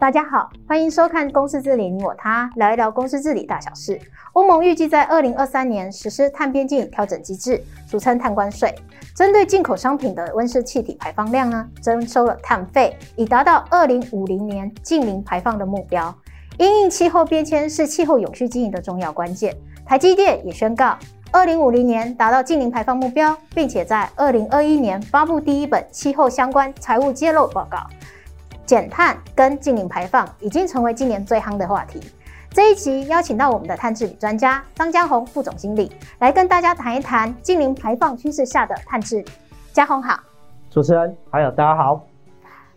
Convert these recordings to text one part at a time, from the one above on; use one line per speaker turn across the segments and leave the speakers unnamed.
大家好，欢迎收看《公司治理你我他》，聊一聊公司治理大小事。欧盟预计在二零二三年实施碳边境调整机制，俗称碳关税。针对进口商品的温室气体排放量呢，征收了碳费，以达到二零五零年净零排放的目标。因应气候变迁是气候永续经营的重要关键。台积电也宣告，二零五零年达到净零排放目标，并且在二零二一年发布第一本气候相关财务揭露报告。减碳跟净零排放已经成为今年最夯的话题。这一集邀请到我们的碳治理专家张嘉宏副总经理来跟大家谈一谈净零排放趋势下的碳治理。嘉宏好，
主持人还有大家好。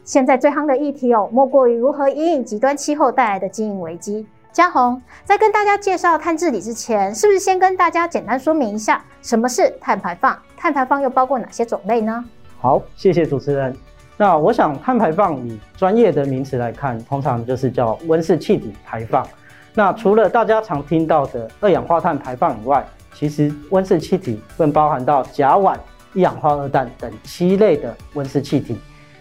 现在最夯的议题哦，莫过于如何因应极端气候带来的经营危机。嘉宏在跟大家介绍碳治理之前，是不是先跟大家简单说明一下什么是碳排放？碳排放又包括哪些种类呢？
好，谢谢主持人。那我想，碳排放以专业的名词来看，通常就是叫温室气体排放。那除了大家常听到的二氧化碳排放以外，其实温室气体更包含到甲烷、一氧化二氮等七类的温室气体。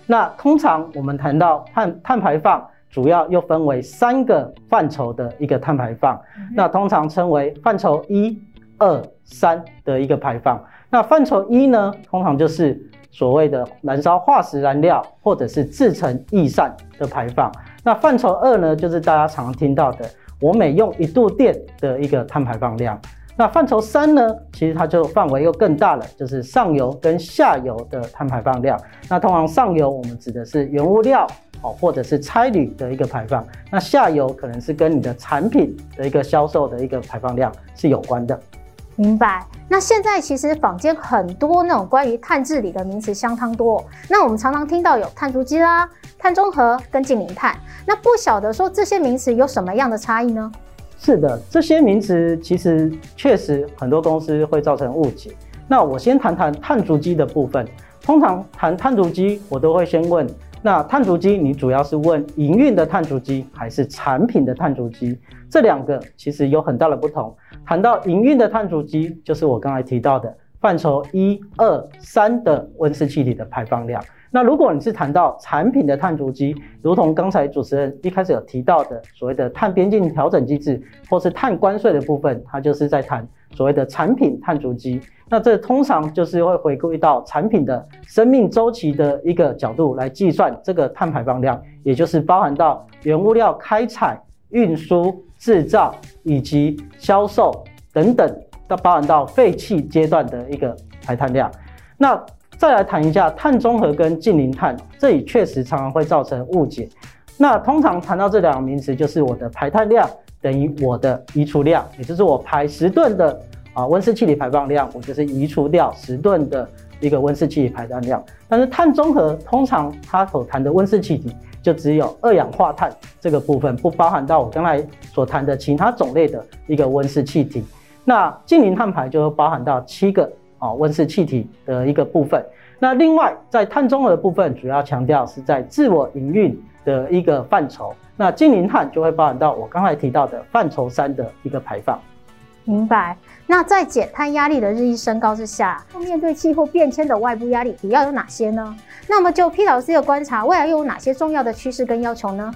那通常我们谈到碳碳排放，主要又分为三个范畴的一个碳排放。那通常称为范畴一、二、三的一个排放。那范畴一呢，通常就是所谓的燃烧化石燃料或者是制成易散的排放。那范畴二呢，就是大家常听到的，我每用一度电的一个碳排放量。那范畴三呢，其实它就范围又更大了，就是上游跟下游的碳排放量。那通常上游我们指的是原物料哦，或者是差旅的一个排放。那下游可能是跟你的产品的一个销售的一个排放量是有关的。
明白。那现在其实坊间很多那种关于碳治理的名词相当多。那我们常常听到有碳足迹啦、碳中和跟净零碳。那不晓得说这些名词有什么样的差异呢？
是的，这些名词其实确实很多公司会造成误解。那我先谈谈碳足迹的部分。通常谈碳足迹，我都会先问。那碳足迹，你主要是问营运的碳足迹还是产品的碳足迹？这两个其实有很大的不同。谈到营运的碳足迹，就是我刚才提到的范畴一、二、三的温室气体的排放量。那如果你是谈到产品的碳足迹，如同刚才主持人一开始有提到的所谓的碳边境调整机制，或是碳关税的部分，它就是在谈所谓的产品碳足迹。那这通常就是会回归到产品的生命周期的一个角度来计算这个碳排放量，也就是包含到原物料开采、运输、制造以及销售等等，都包含到废弃阶段的一个排碳量。那再来谈一下碳中和跟净零碳，这里确实常常会造成误解。那通常谈到这两个名词，就是我的排碳量等于我的移除量，也就是我排十吨的。啊，温室气体排放量，我就是移除掉十吨的一个温室气体排放量。但是碳中和通常它所谈的温室气体就只有二氧化碳这个部分，不包含到我刚才所谈的其他种类的一个温室气体。那净零碳排就会包含到七个啊温室气体的一个部分。那另外在碳中和的部分，主要强调是在自我营运的一个范畴。那净零碳就会包含到我刚才提到的范畴三的一个排放。
明白。那在减碳压力的日益升高之下，面对气候变迁的外部压力主要有哪些呢？那么就 P 老师的观察，未来又有哪些重要的趋势跟要求呢？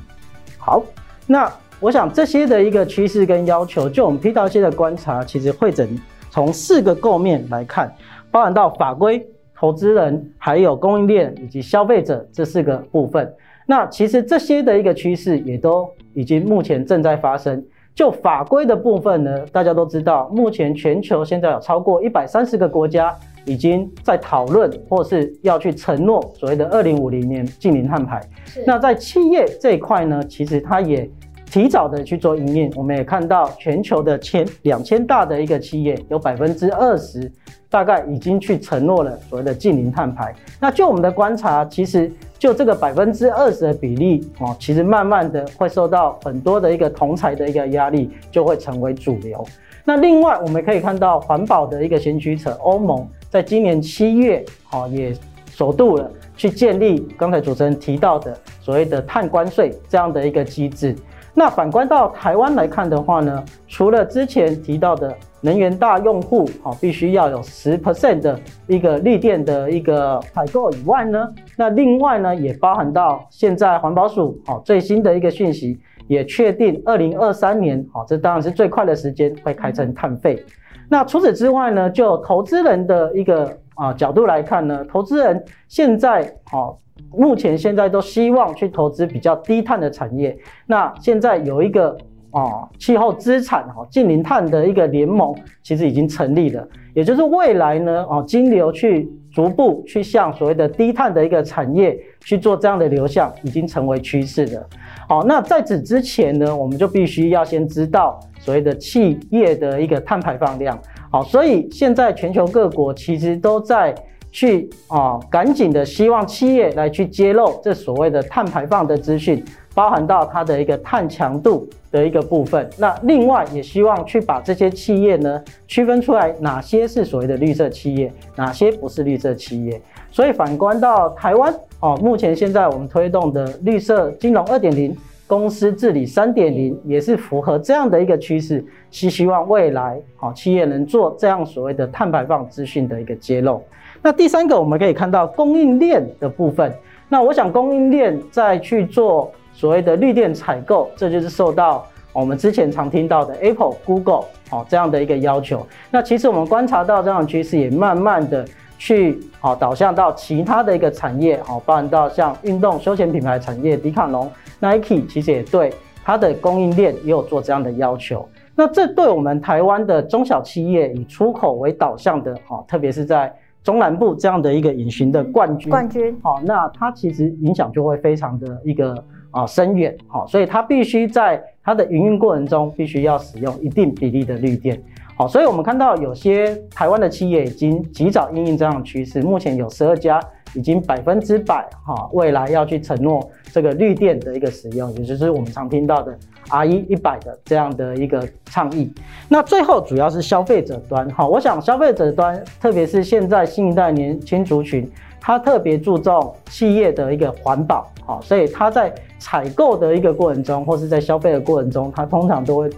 好，那我想这些的一个趋势跟要求，就我们 P 老师的观察，其实会整从四个构面来看，包含到法规、投资人、还有供应链以及消费者这四个部分。那其实这些的一个趋势也都已经目前正在发生。就法规的部分呢，大家都知道，目前全球现在有超过一百三十个国家已经在讨论，或是要去承诺所谓的二零五零年净零碳排。那在企业这一块呢，其实它也提早的去做营运。我们也看到全球的前两千大的一个企业，有百分之二十大概已经去承诺了所谓的近零碳排。那就我们的观察，其实。就这个百分之二十的比例哦，其实慢慢的会受到很多的一个同侪的一个压力，就会成为主流。那另外我们可以看到环保的一个先驱者欧盟，在今年七月哦，也首度了去建立刚才主持人提到的所谓的碳关税这样的一个机制。那反观到台湾来看的话呢，除了之前提到的能源大用户，好，必须要有十 percent 的一个绿电的一个采购以外呢，那另外呢，也包含到现在环保署，好，最新的一个讯息，也确定二零二三年，好，这当然是最快的时间会开征碳费。那除此之外呢，就投资人的一个啊角度来看呢，投资人现在，啊。目前现在都希望去投资比较低碳的产业。那现在有一个啊气候资产哈净零碳的一个联盟，其实已经成立了。也就是未来呢啊金流去逐步去向所谓的低碳的一个产业去做这样的流向，已经成为趋势了。好，那在此之前呢，我们就必须要先知道所谓的企业的一个碳排放量。好，所以现在全球各国其实都在。去啊，赶紧的希望企业来去揭露这所谓的碳排放的资讯，包含到它的一个碳强度的一个部分。那另外也希望去把这些企业呢区分出来，哪些是所谓的绿色企业，哪些不是绿色企业。所以反观到台湾哦，目前现在我们推动的绿色金融二点零、公司治理三点零，也是符合这样的一个趋势，是希望未来好企业能做这样所谓的碳排放资讯的一个揭露。那第三个，我们可以看到供应链的部分。那我想，供应链在去做所谓的绿电采购，这就是受到我们之前常听到的 Apple、Google 哦这样的一个要求。那其实我们观察到这样的趋势，也慢慢的去啊导向到其他的一个产业哦，包含到像运动休闲品牌产业，迪卡侬、Nike 其实也对它的供应链也有做这样的要求。那这对我们台湾的中小企业以出口为导向的哦，特别是在中南部这样的一个隐形的冠军，
冠军，
好，那它其实影响就会非常的一个啊深远，好，所以它必须在它的营运过程中必须要使用一定比例的绿电，好，所以我们看到有些台湾的企业已经及早应应这样的趋势，目前有十二家。已经百分之百哈，未来要去承诺这个绿电的一个使用，也就是我们常听到的 RE 一百的这样的一个倡议。那最后主要是消费者端哈，我想消费者端，特别是现在新一代年轻族群，他特别注重企业的一个环保哈，所以他在采购的一个过程中，或是在消费的过程中，他通常都会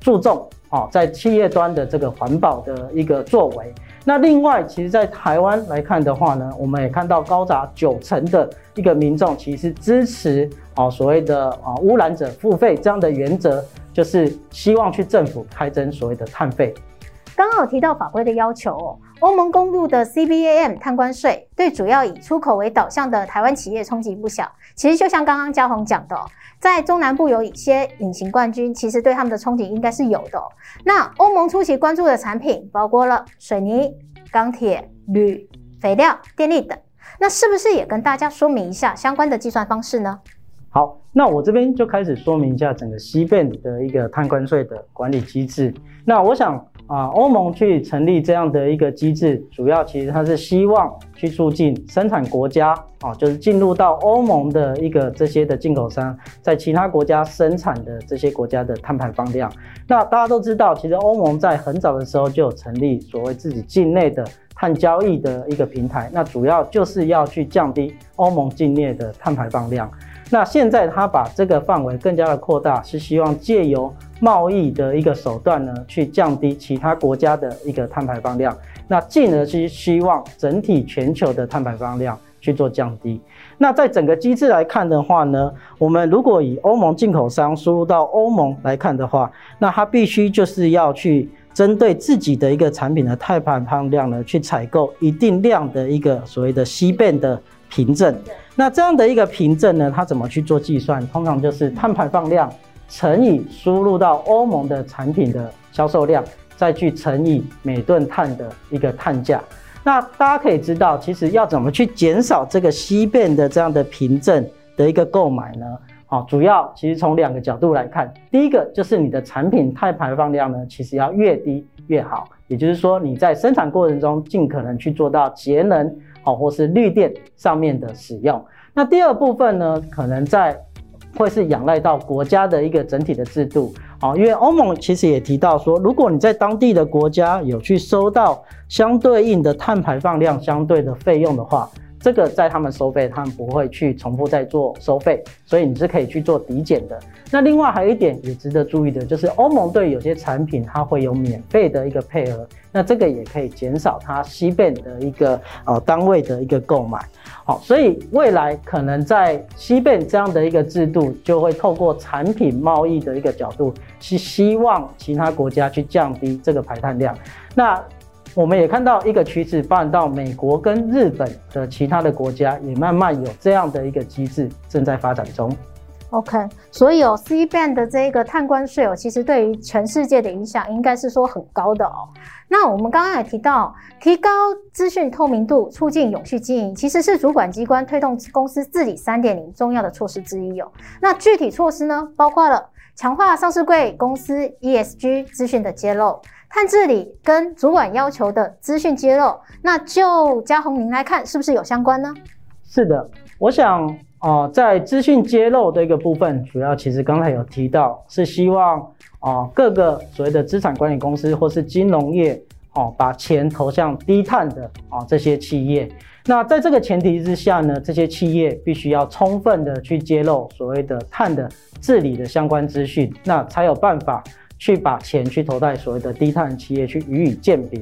注重哦，在企业端的这个环保的一个作为。那另外，其实，在台湾来看的话呢，我们也看到高达九成的一个民众其实支持哦所谓的啊污染者付费这样的原则，就是希望去政府开征所谓的碳
费。刚好提到法规的要求哦，欧盟公布的 CBAM 碳关税对主要以出口为导向的台湾企业冲击不小。其实就像刚刚嘉宏讲的，在中南部有一些隐形冠军，其实对他们的冲击应该是有的。那欧盟初期关注的产品包括了水泥、钢铁、铝、肥料、电力等，那是不是也跟大家说明一下相关的计算方式呢？
好，那我这边就开始说明一下整个 CBAM 的一个碳关税的管理机制。那我想。啊，欧盟去成立这样的一个机制，主要其实它是希望去促进生产国家啊，就是进入到欧盟的一个这些的进口商，在其他国家生产的这些国家的碳排放量。那大家都知道，其实欧盟在很早的时候就有成立所谓自己境内的碳交易的一个平台，那主要就是要去降低欧盟境内的碳排放量。那现在它把这个范围更加的扩大，是希望借由贸易的一个手段呢，去降低其他国家的一个碳排放量，那进而是希望整体全球的碳排放量去做降低。那在整个机制来看的话呢，我们如果以欧盟进口商输入到欧盟来看的话，那它必须就是要去针对自己的一个产品的碳排放量呢，去采购一定量的一个所谓的 CBAM 的凭证。那这样的一个凭证呢，它怎么去做计算？通常就是碳排放量。乘以输入到欧盟的产品的销售量，再去乘以每吨碳的一个碳价。那大家可以知道，其实要怎么去减少这个西变的这样的凭证的一个购买呢？好，主要其实从两个角度来看，第一个就是你的产品碳排放量呢，其实要越低越好。也就是说，你在生产过程中尽可能去做到节能，哦，或是绿电上面的使用。那第二部分呢，可能在会是仰赖到国家的一个整体的制度，啊，因为欧盟其实也提到说，如果你在当地的国家有去收到相对应的碳排放量相对的费用的话，这个在他们收费，他们不会去重复再做收费，所以你是可以去做抵减的。那另外还有一点也值得注意的，就是欧盟对有些产品它会有免费的一个配额，那这个也可以减少它西边的一个呃单位的一个购买。好，所以未来可能在西边这样的一个制度，就会透过产品贸易的一个角度，去希望其他国家去降低这个排碳量。那我们也看到一个趋势，发展到美国跟日本的其他的国家，也慢慢有这样的一个机制正在发展中。
OK，所以有 CBAM 的这个碳关税哦，其实对于全世界的影响应该是说很高的哦。那我们刚刚也提到，提高资讯透明度，促进永续经营，其实是主管机关推动公司治理三点零重要的措施之一哦。那具体措施呢，包括了强化上市柜公司 ESG 资讯的揭露。碳治理跟主管要求的资讯揭露，那就嘉宏您来看是不是有相关呢？
是的，我想啊、在资讯揭露的一个部分，主要其实刚才有提到，是希望啊、各个所谓的资产管理公司或是金融业哦、把钱投向低碳的啊、这些企业。那在这个前提之下呢，这些企业必须要充分的去揭露所谓的碳的治理的相关资讯，那才有办法。去把钱去投在所谓的低碳企业去予以鉴别。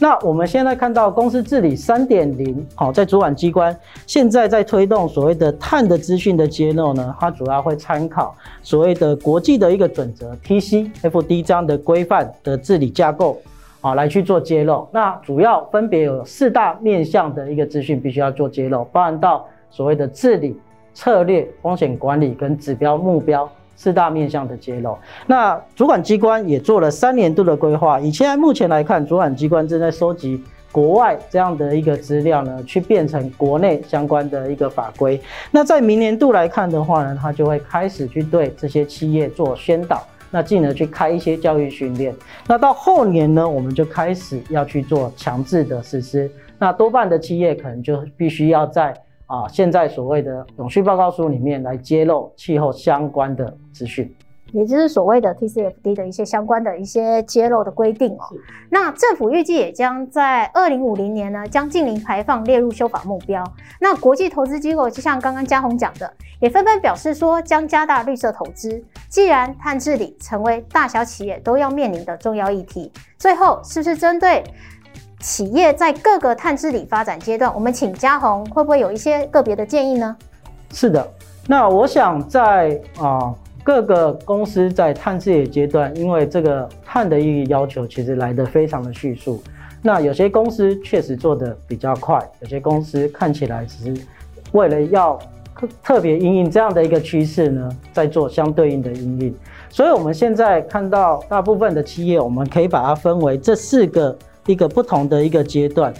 那我们现在看到公司治理三点零，好，在主管机关现在在推动所谓的碳的资讯的揭露呢，它主要会参考所谓的国际的一个准则 TCFD 这样的规范的治理架构，啊，来去做揭露。那主要分别有四大面向的一个资讯必须要做揭露，包含到所谓的治理策略、风险管理跟指标目标。四大面向的揭露，那主管机关也做了三年度的规划。以现在目前来看，主管机关正在收集国外这样的一个资料呢，去变成国内相关的一个法规。那在明年度来看的话呢，它就会开始去对这些企业做宣导，那进而去开一些教育训练。那到后年呢，我们就开始要去做强制的实施。那多半的企业可能就必须要在。啊，现在所谓的永续报告书里面来揭露气候相关的资讯，
也就是所谓的 TCFD 的一些相关的一些揭露的规定哦。那政府预计也将在二零五零年呢，将净零排放列入修法目标。那国际投资机构就像刚刚嘉宏讲的，也纷纷表示说将加大绿色投资。既然碳治理成为大小企业都要面临的重要议题，最后是不是针对？企业在各个碳治理发展阶段，我们请嘉宏会不会有一些个别的建议呢？
是的，那我想在啊、呃、各个公司在碳治理阶段，因为这个碳的意义要求其实来得非常的迅速，那有些公司确实做得比较快，有些公司看起来只是为了要特别因应这样的一个趋势呢，在做相对应的因应。所以我们现在看到大部分的企业，我们可以把它分为这四个。一个不同的一个阶段，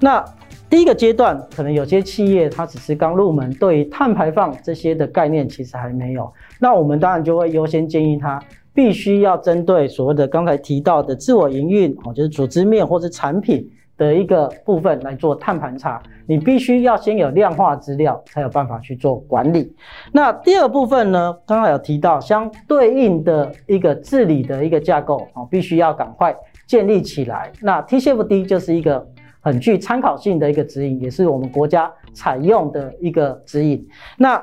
那第一个阶段可能有些企业它只是刚入门，对于碳排放这些的概念其实还没有。那我们当然就会优先建议它必须要针对所谓的刚才提到的自我营运哦，就是组织面或者产品的一个部分来做碳盘查。你必须要先有量化资料，才有办法去做管理。那第二部分呢，刚才有提到相对应的一个治理的一个架构哦，必须要赶快。建立起来，那 TCFD 就是一个很具参考性的一个指引，也是我们国家采用的一个指引。那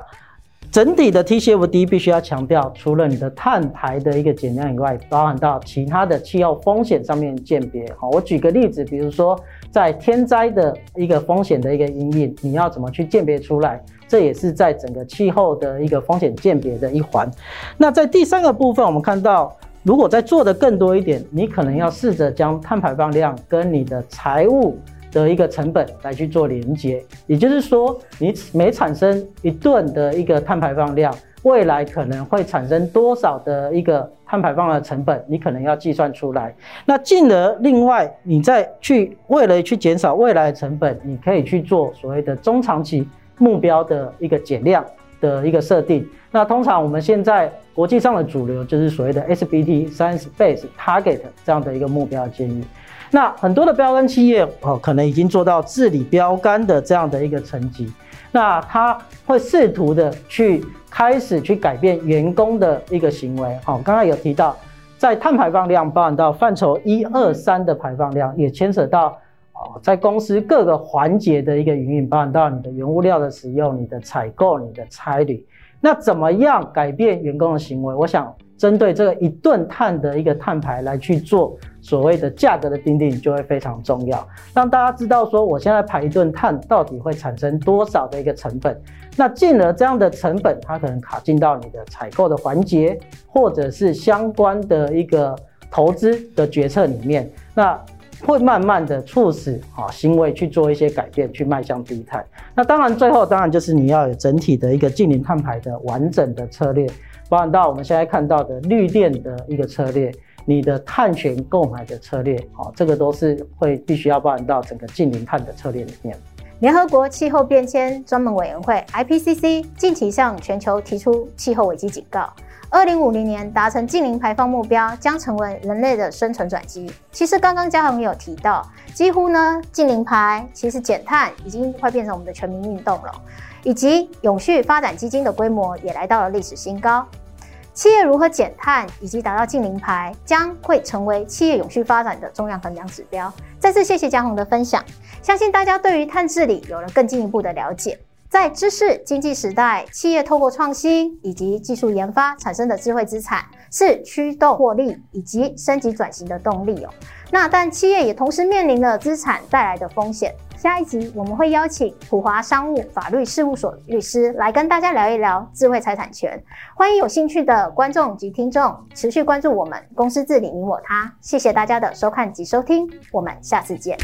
整体的 TCFD 必须要强调，除了你的碳排的一个减量以外，包含到其他的气候风险上面鉴别。好，我举个例子，比如说在天灾的一个风险的一个阴影，你要怎么去鉴别出来？这也是在整个气候的一个风险鉴别的一环。那在第三个部分，我们看到。如果再做得更多一点，你可能要试着将碳排放量跟你的财务的一个成本来去做连接，也就是说，你每产生一吨的一个碳排放量，未来可能会产生多少的一个碳排放的成本，你可能要计算出来。那进而另外，你再去为了去减少未来的成本，你可以去做所谓的中长期目标的一个减量的一个设定。那通常我们现在国际上的主流就是所谓的 SBT Science Base Target） 这样的一个目标建议。那很多的标杆企业哦，可能已经做到治理标杆的这样的一个层级。那他会试图的去开始去改变员工的一个行为。好，刚刚有提到，在碳排放量包含到范畴一二三的排放量，也牵扯到在公司各个环节的一个营运，包含到你的原物料的使用、你的采购、你的差旅，那怎么样改变员工的行为？我想针对这个一顿碳的一个碳排来去做所谓的价格的订定，就会非常重要，让大家知道说我现在排一顿碳到底会产生多少的一个成本，那进而这样的成本，它可能卡进到你的采购的环节，或者是相关的一个投资的决策里面，那。会慢慢的促使啊行为去做一些改变，去迈向低碳。那当然，最后当然就是你要有整体的一个净零碳排的完整的策略，包含到我们现在看到的绿电的一个策略，你的碳权购买的策略，啊，这个都是会必须要包含到整个净零碳的策略里面。
联合国气候变迁专门委员会 IPCC 近期向全球提出气候危机警告。二零五零年达成净零排放目标，将成为人类的生存转机。其实刚刚嘉恒也有提到，几乎呢净零排，其实减碳已经快变成我们的全民运动了，以及永续发展基金的规模也来到了历史新高。企业如何减碳以及达到净零排，将会成为企业永续发展的重要衡量指标。再次谢谢嘉恒的分享，相信大家对于碳治理有了更进一步的了解。在知识经济时代，企业透过创新以及技术研发产生的智慧资产，是驱动获利以及升级转型的动力哦。那但企业也同时面临了资产带来的风险。下一集我们会邀请普华商务法律事务所律师来跟大家聊一聊智慧财产权。欢迎有兴趣的观众及听众持续关注我们公司治理你我他。谢谢大家的收看及收听，我们下次见。